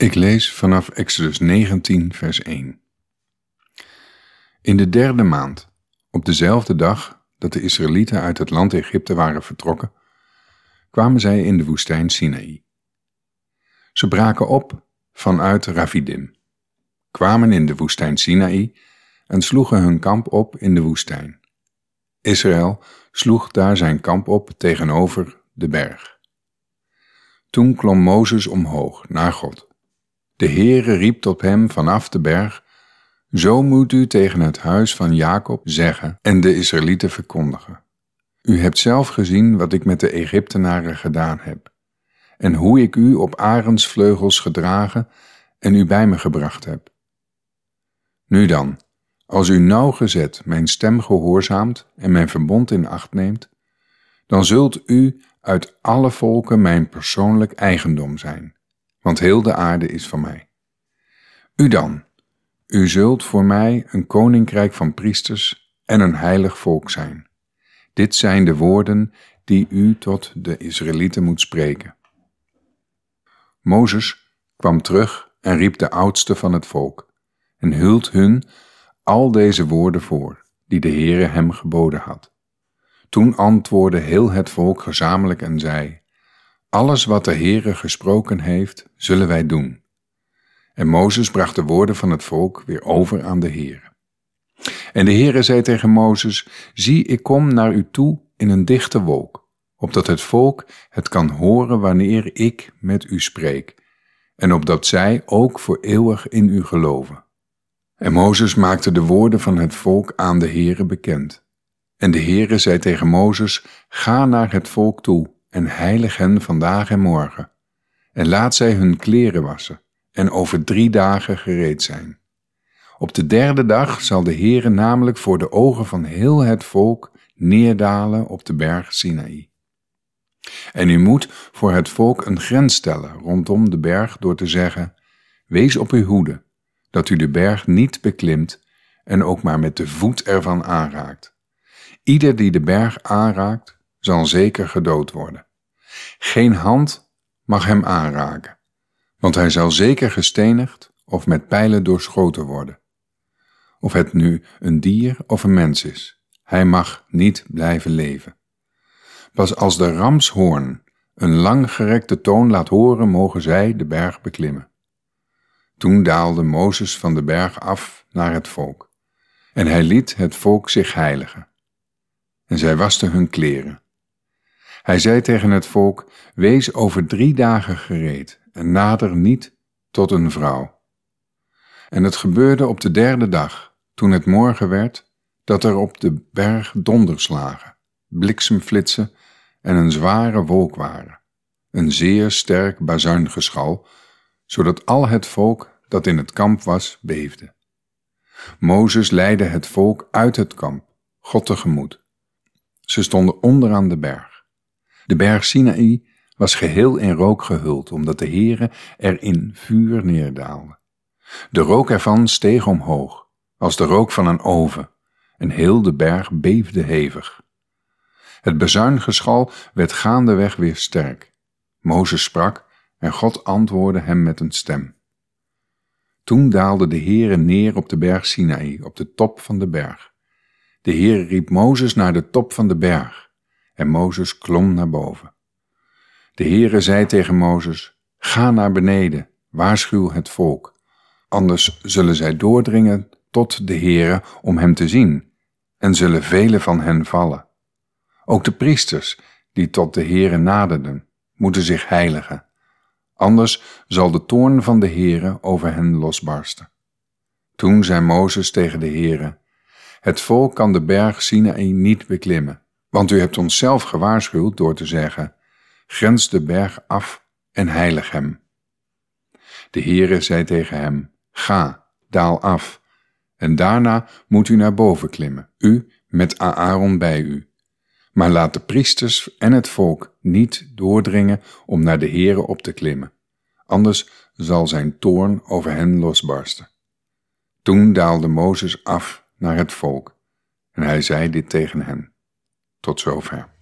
Ik lees vanaf Exodus 19, vers 1. In de derde maand, op dezelfde dag dat de Israëlieten uit het land Egypte waren vertrokken, kwamen zij in de woestijn Sinaï. Ze braken op vanuit Rafidim, kwamen in de woestijn Sinaï en sloegen hun kamp op in de woestijn. Israël sloeg daar zijn kamp op tegenover de berg. Toen klom Mozes omhoog naar God de Heere riep tot hem vanaf de berg, Zo moet u tegen het huis van Jacob zeggen en de Israëlieten verkondigen. U hebt zelf gezien wat ik met de Egyptenaren gedaan heb, en hoe ik u op arendsvleugels gedragen en u bij me gebracht heb. Nu dan, als u nauwgezet mijn stem gehoorzaamt en mijn verbond in acht neemt, dan zult u uit alle volken mijn persoonlijk eigendom zijn want heel de aarde is van mij. U dan, u zult voor mij een koninkrijk van priesters en een heilig volk zijn. Dit zijn de woorden die u tot de Israëlieten moet spreken. Mozes kwam terug en riep de oudsten van het volk en hult hun al deze woorden voor, die de Heere hem geboden had. Toen antwoordde heel het volk gezamenlijk en zei, alles wat de Heere gesproken heeft, zullen wij doen. En Mozes bracht de woorden van het volk weer over aan de Heere. En de Heere zei tegen Mozes, zie ik kom naar u toe in een dichte wolk, opdat het volk het kan horen wanneer ik met u spreek, en opdat zij ook voor eeuwig in u geloven. En Mozes maakte de woorden van het volk aan de Heere bekend. En de Heere zei tegen Mozes, ga naar het volk toe en heilig hen vandaag en morgen, en laat zij hun kleren wassen, en over drie dagen gereed zijn. Op de derde dag zal de Heere namelijk voor de ogen van heel het volk neerdalen op de berg Sinaï. En u moet voor het volk een grens stellen rondom de berg door te zeggen, wees op uw hoede, dat u de berg niet beklimt en ook maar met de voet ervan aanraakt. Ieder die de berg aanraakt, zal zeker gedood worden. Geen hand mag hem aanraken, want hij zal zeker gestenigd of met pijlen doorschoten worden. Of het nu een dier of een mens is, hij mag niet blijven leven. Pas als de ramshoorn een langgerekte toon laat horen, mogen zij de berg beklimmen. Toen daalde Mozes van de berg af naar het volk, en hij liet het volk zich heiligen. En zij wasten hun kleren hij zei tegen het volk: Wees over drie dagen gereed en nader niet tot een vrouw. En het gebeurde op de derde dag, toen het morgen werd, dat er op de berg donderslagen, bliksemflitsen en een zware wolk waren, een zeer sterk bazuingeschal, zodat al het volk dat in het kamp was beefde. Mozes leidde het volk uit het kamp, God tegemoet. Ze stonden onderaan de berg. De berg Sinaï was geheel in rook gehuld, omdat de Heere er in vuur neerdaalde. De rook ervan steeg omhoog, als de rook van een oven, en heel de berg beefde hevig. Het bezuingeschal werd gaandeweg weer sterk. Mozes sprak, en God antwoordde hem met een stem. Toen daalde de Heere neer op de berg Sinaï, op de top van de berg. De Heere riep Mozes naar de top van de berg en Mozes klom naar boven. De Heere zei tegen Mozes, ga naar beneden, waarschuw het volk, anders zullen zij doordringen tot de Heere om hem te zien, en zullen vele van hen vallen. Ook de priesters, die tot de Heere naderden, moeten zich heiligen, anders zal de toorn van de Heere over hen losbarsten. Toen zei Mozes tegen de Heere, het volk kan de berg Sinaï niet beklimmen, want u hebt ons zelf gewaarschuwd door te zeggen, grens de berg af en heilig hem. De Heere zei tegen hem, ga, daal af, en daarna moet u naar boven klimmen, u met Aaron bij u. Maar laat de priesters en het volk niet doordringen om naar de Heere op te klimmen, anders zal zijn toorn over hen losbarsten. Toen daalde Mozes af naar het volk, en hij zei dit tegen hen. Tot zover.